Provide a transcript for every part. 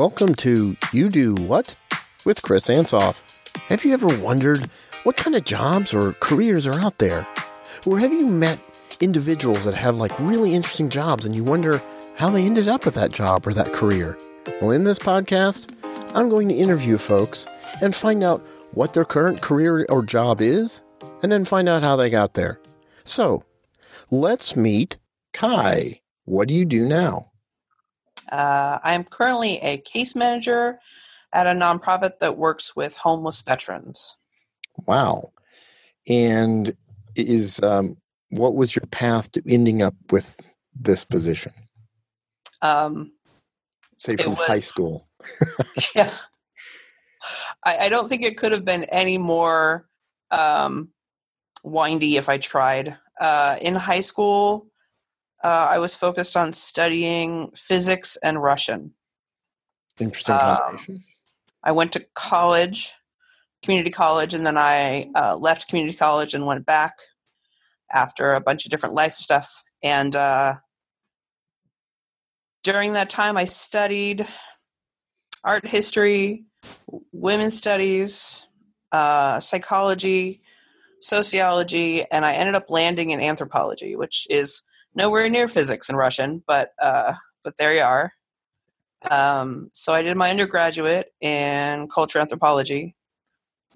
Welcome to You Do What with Chris Ansoff. Have you ever wondered what kind of jobs or careers are out there? Or have you met individuals that have like really interesting jobs and you wonder how they ended up with that job or that career? Well, in this podcast, I'm going to interview folks and find out what their current career or job is and then find out how they got there. So, let's meet Kai. What do you do now? Uh, I'm currently a case manager at a nonprofit that works with homeless veterans. Wow. And is um, what was your path to ending up with this position? Um, Say from was- high school. yeah. I, I don't think it could have been any more um, windy if I tried. Uh, in high school, uh, I was focused on studying physics and Russian. Interesting um, combination. I went to college, community college, and then I uh, left community college and went back after a bunch of different life stuff. And uh, during that time, I studied art history, women's studies, uh, psychology, sociology, and I ended up landing in anthropology, which is nowhere near physics and Russian, but uh, but there you are. Um, so I did my undergraduate in culture anthropology,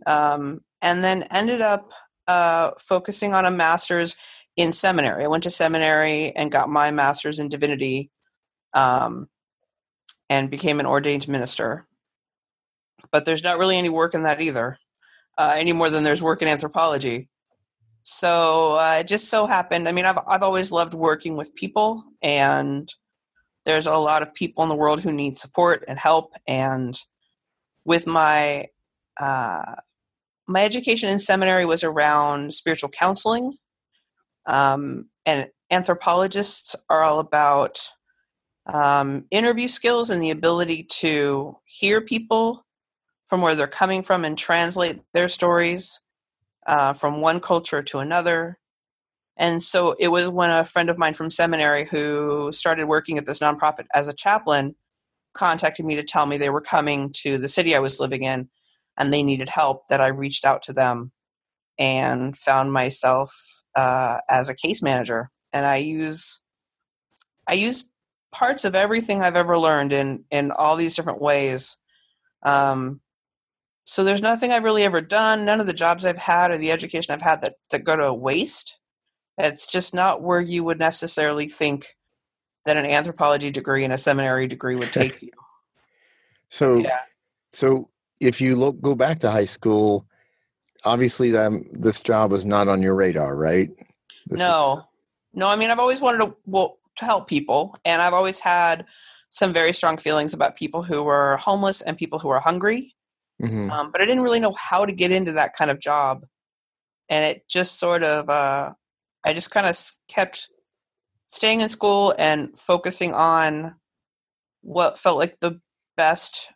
um, and then ended up uh, focusing on a master's in seminary. I went to seminary and got my master's in divinity, um, and became an ordained minister. But there's not really any work in that either, uh, any more than there's work in anthropology. So uh, it just so happened. I mean, I've I've always loved working with people, and there's a lot of people in the world who need support and help. And with my uh, my education in seminary was around spiritual counseling, um, and anthropologists are all about um, interview skills and the ability to hear people from where they're coming from and translate their stories uh, from one culture to another. And so it was when a friend of mine from seminary who started working at this nonprofit as a chaplain contacted me to tell me they were coming to the city I was living in and they needed help that I reached out to them and found myself uh, as a case manager. And I use I use parts of everything I've ever learned in in all these different ways. Um, so there's nothing I've really ever done. None of the jobs I've had or the education I've had that, that go to waste. It's just not where you would necessarily think that an anthropology degree and a seminary degree would take you. So, yeah. so if you look go back to high school, obviously um, this job was not on your radar, right? This no, no. I mean, I've always wanted to well to help people, and I've always had some very strong feelings about people who were homeless and people who were hungry. Mhm. Um, but I didn't really know how to get into that kind of job, and it just sort of uh, I just kind of kept staying in school and focusing on what felt like the best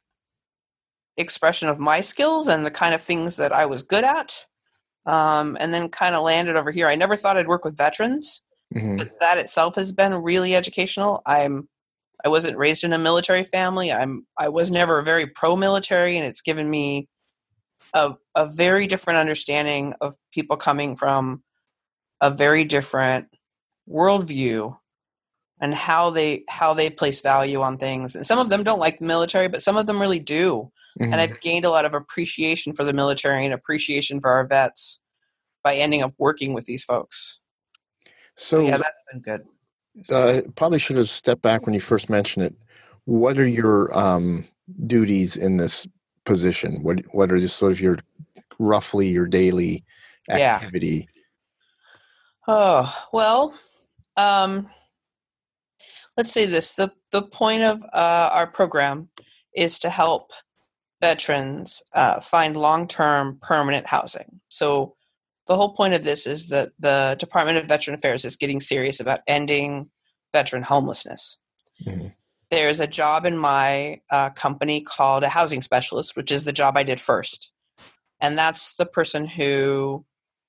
expression of my skills and the kind of things that I was good at. Um, and then kind of landed over here. I never thought I'd work with veterans, Mhm. but that itself has been really educational. I'm I wasn't raised in a military family. I'm I was never very pro military, and it's given me a a very different understanding of people coming from a very different worldview and how they how they place value on things. And some of them don't like the military, but some of them really do. Mhm. And I've gained a lot of appreciation for the military and appreciation for our vets by ending up working with these folks. so yeah, that's been good. Uh, probably should have stepped back when you first mentioned it. What are your um, duties in this position? What What are just sort of your roughly your daily Yeah. activity? Oh well, um, let's say this: the the point of uh, our program is to help veterans uh, find long term permanent housing. So the whole point of this is that the Department of Veteran Affairs is getting serious about ending veteran homelessness. Mhm. There's a job in my uh, company called a housing specialist, which is the job I did first, and that's the person who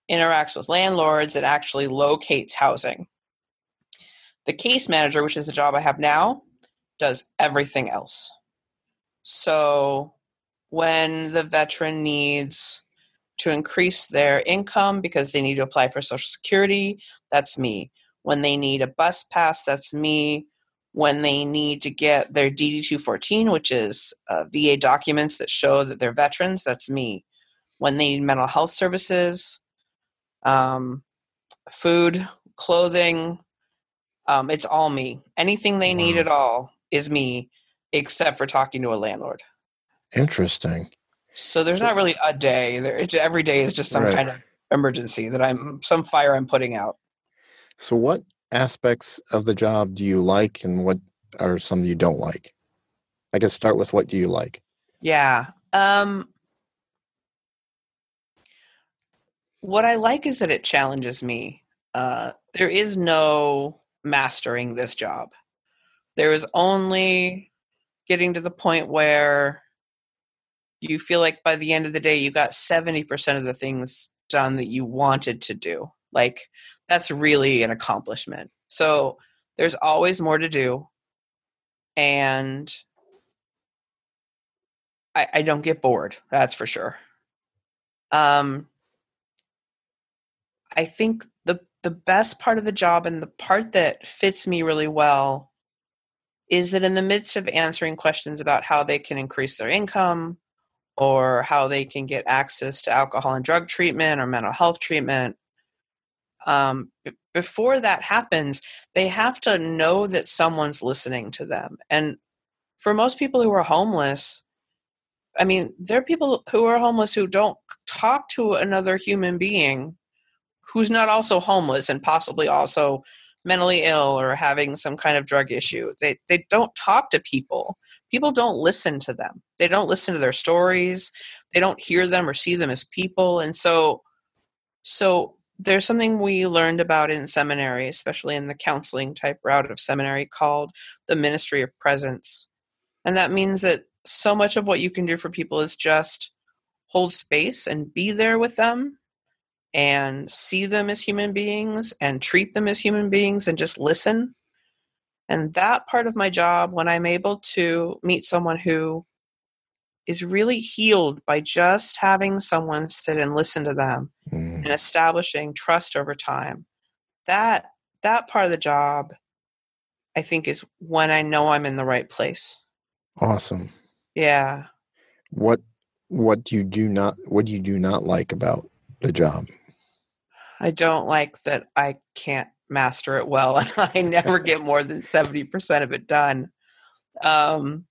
interacts with landlords and actually locates housing. The case manager, which is the job I have now, does everything else. So when the veteran needs to increase their income because they need to apply for Social Security, that's me. When they need a bus pass, that's me. When they need to get their DD 214, which is uh, VA documents that show that they're veterans, that's me. When they need mental health services, um, food, clothing, um, it's all me. Anything they need at all is me, except for talking to a landlord. Interesting. So there's not really a day. There, every day is just some right. kind of emergency that I'm some fire I'm putting out. So what aspects of the job do you like, and what are some you don't like? I guess start with what do you like? Yeah. Um, what I like is that it challenges me. Uh, there is no mastering this job. There is only getting to the point where you feel like by the end of the day you got 70% of the things done that you wanted to do. Like that's really an accomplishment. So there's always more to do. And i, I don't get bored that's for sure. Um i think the the best part of the job and the part that fits me really well is that in the midst of answering questions about how they can increase their income or how they can get access to alcohol and drug treatment or mental health treatment. Um, before that happens, they have to know that someone's listening to them. And for most people who are homeless, I mean, there are people who are homeless who don't talk to another human being who's not also homeless and possibly also mentally ill or having some kind of drug issue. They they don't talk to people. People don't listen to them. They don't listen to their stories. They don't hear them or see them as people. And so so there's something we learned about in seminary, especially in the counseling type route of seminary called the ministry of presence. And that means that so much of what you can do for people is just hold space and be there with them and see them as human beings and treat them as human beings and just listen. And that part of my job, when I'm able to meet someone who is really healed by just having someone sit and listen to them mm. and establishing trust over time, that that part of the job I think is when I know I'm in the right place. Awesome. Yeah. What what do you do not what do you do not like about the job? I don't like that I can't master it well and I never get more than 70% of it done. Um,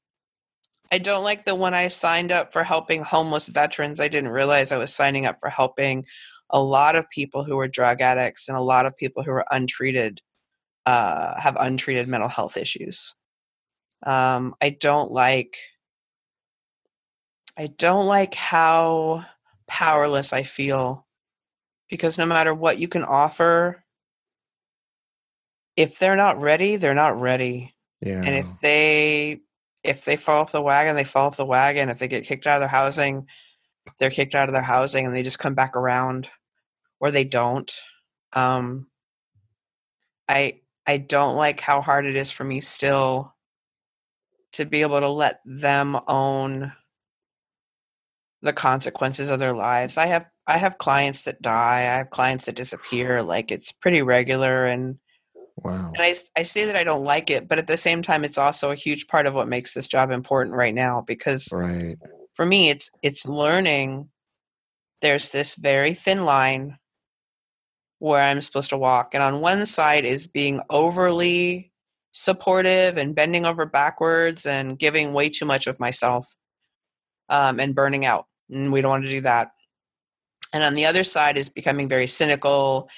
I don't like that when I signed up for helping homeless veterans, I didn't realize I was signing up for helping a lot of people who were drug addicts and a lot of people who are untreated, uh, have untreated mental health issues. Um, I don't like. I don't like how powerless I feel because no matter what you can offer, if they're not ready, they're not ready. Yeah. And if they if they fall off the wagon, they fall off the wagon. If they get kicked out of their housing, they're kicked out of their housing and they just come back around or they don't. Um I I don't like how hard it is for me still to be able to let them own the consequences of their lives. I have I have clients that die. I have clients that disappear. Like it's pretty regular, and wow. And I I say that I don't like it, but at the same time, it's also a huge part of what makes this job important right now because right. for me, it's it's learning. There's this very thin line where I'm supposed to walk, and on one side is being overly supportive and bending over backwards and giving way too much of myself um, and burning out. And we don't want to do that and on the other side is becoming very cynical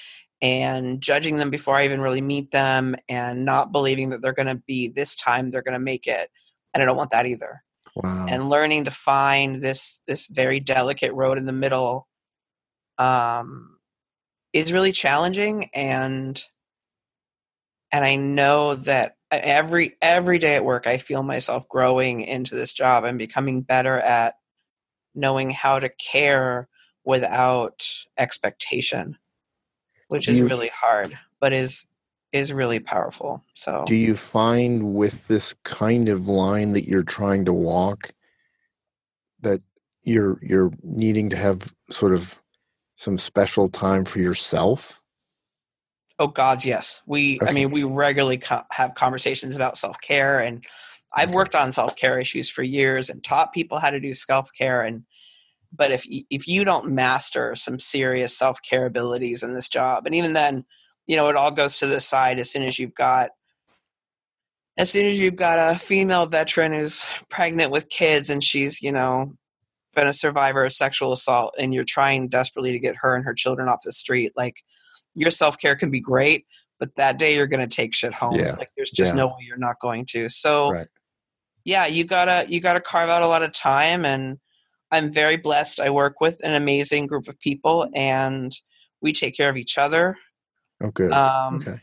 and judging them before I even really meet them and not believing that they're going to be this time they're going to make it. And I don't want that either. Wow. And learning to find this this very delicate road in the middle um, is really challenging and and I know that every every day at work I feel myself growing into this job and becoming better at knowing how to care without expectation, which is you, really hard, but is is really powerful. So do you find with this kind of line that you're trying to walk that you're you're needing to have sort of some special time for yourself? Oh God, yes. We, okay. I mean, we regularly co- have conversations about self care, and I've worked on self care issues for years and taught people how to do self care. And but if if you don't master some serious self care abilities in this job, and even then, you know, it all goes to the side as soon as you've got as soon as you've got a female veteran who's pregnant with kids and she's you know been a survivor of sexual assault and you're trying desperately to get her and her children off the street like your self-care can be great but that day you're going to take shit home yeah. like there's just yeah. no way you're not going to so right. yeah you gotta you gotta carve out a lot of time and i'm very blessed i work with an amazing group of people and we take care of each other okay um, okay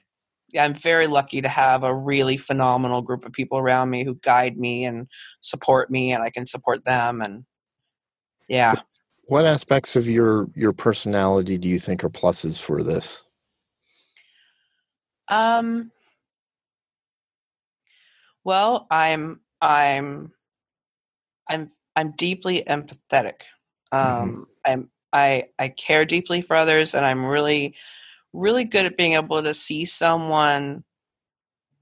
I'm very lucky to have a really phenomenal group of people around me who guide me and support me, and I can support them. And yeah. So what aspects of your your personality do you think are pluses for this? Um. Well, I'm I'm I'm I'm deeply empathetic. Um, mm-hmm. I'm I I care deeply for others, and I'm really really good at being able to see someone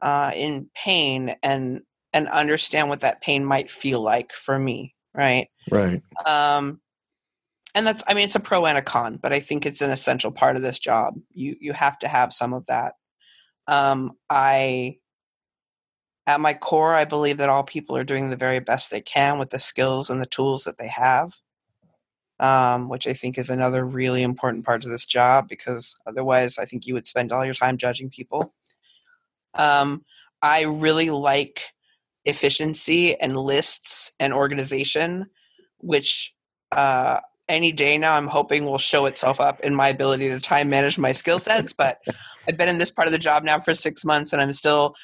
uh, in pain and and understand what that pain might feel like for me right right um and that's i mean it's a pro and a con but i think it's an essential part of this job you you have to have some of that um i at my core i believe that all people are doing the very best they can with the skills and the tools that they have um, which I think is another really important part of this job because otherwise I think you would spend all your time judging people. Um, I really like efficiency and lists and organization, which uh, any day now I'm hoping will show itself up in my ability to time manage my skill sets. But I've been in this part of the job now for six months and I'm still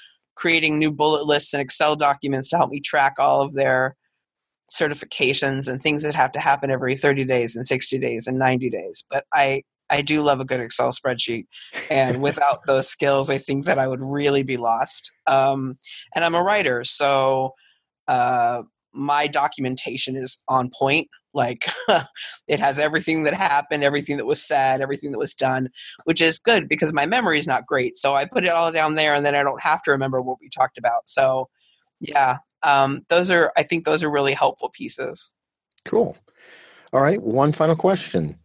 creating new bullet lists and Excel documents to help me track all of their certifications and things that have to happen every 30 days and 60 days and 90 days. But i i do love a good excel spreadsheet. And without those skills i think that i would really be lost. Um, and i'm a writer so uh, my documentation is on point like it has everything that happened everything that was said everything that was done which is good because my memory is not great. So i put it all down there and then i don't have to remember what we talked about. So yeah um, those are i think those are really helpful pieces. Cool. All right one final question.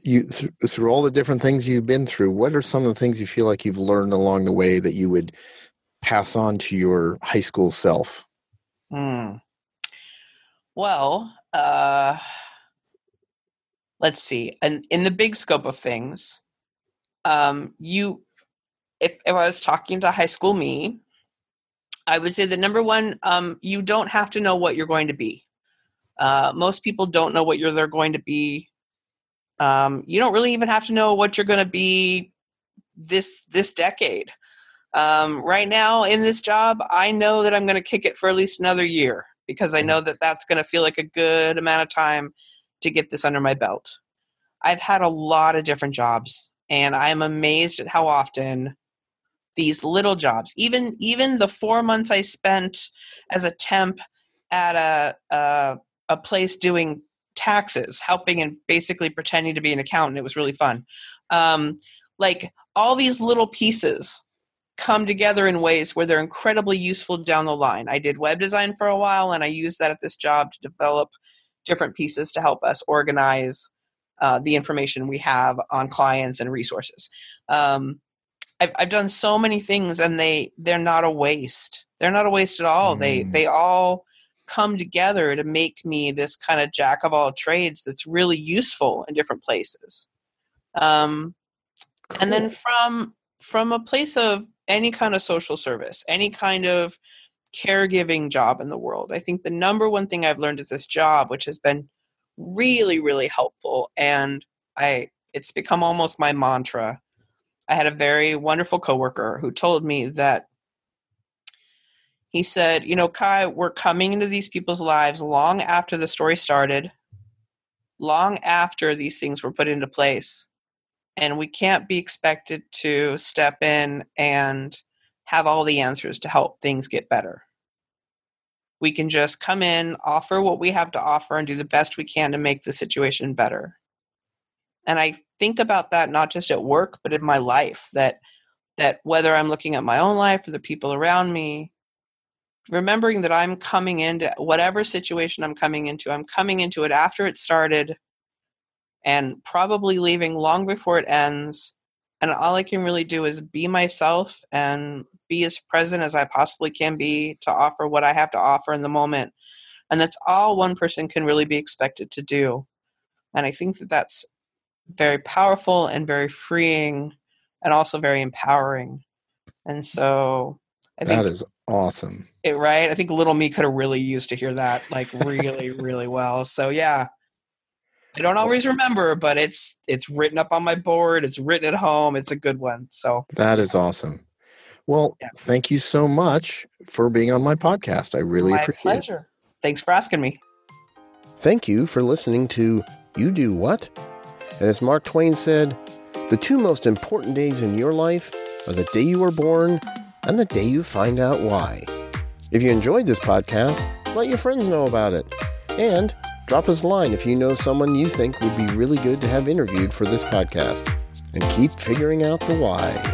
You th- through all the different things you've been through what are some of the things you feel like you've learned along the way that you would pass on to your high school self? Hmm. well uh, let's see and in the big scope of things um, you if, if i was talking to high school me I would say the number one, um, you don't have to know what you're going to be. Uh, most people don't know what you're they're going to be. Um, you don't really even have to know what you're going to be this this decade. Um, right now in this job, I know that I'm going to kick it for at least another year because I know that that's going to feel like a good amount of time to get this under my belt. I've had a lot of different jobs, and I'm amazed at how often these little jobs even even the four months i spent as a temp at a a, a place doing taxes helping and basically pretending to be an accountant it was really fun um, like all these little pieces come together in ways where they're incredibly useful down the line. I did web design for a while and i used that at this job to develop different pieces to help us organize uh, the information we have on clients and resources. Um, I've, I've done so many things and they they're not a waste. They're not a waste at all. Mm. they they all come together to make me this kind of jack of all trades that's really useful in different places. Um, cool. and then from from a place of any kind of social service any kind of caregiving job in the world i think the number one thing i've learned is this job which has been really really helpful and i it's become almost my mantra I had a very wonderful coworker who told me that he said, You know, Kai, we're coming into these people's lives long after the story started, long after these things were put into place. And we can't be expected to step in and have all the answers to help things get better. we can just come in, offer what we have to offer, and do the best we can to make the situation better. And I think about that not just at work, but in my life. That that whether I'm looking at my own life or the people around me, remembering that I'm coming into whatever situation I'm coming into, I'm coming into it after it started and probably leaving long before it ends. And all I can really do is be myself and be as present as I possibly can be to offer what I have to offer in the moment. And that's all one person can really be expected to do. And I think that that's very powerful and very freeing and also very empowering. And so I think that is awesome. It, right? I think little me could have really used to hear that like really, really well. So yeah. I don't oh. always remember, but it's it's written up on my board. It's written at home. It's a good one. So that is awesome. Well, yeah. thank you so much for being on my podcast. I really my appreciate pleasure. it. Thanks for asking me. Thank you for listening to You Do What? And as Mark Twain said, the two most important days in your life are the day you were born and the day you find out why. If you enjoyed this podcast, let your friends know about it. And drop us a line if you know someone you think would be really good to have interviewed for this podcast. And keep figuring out the why.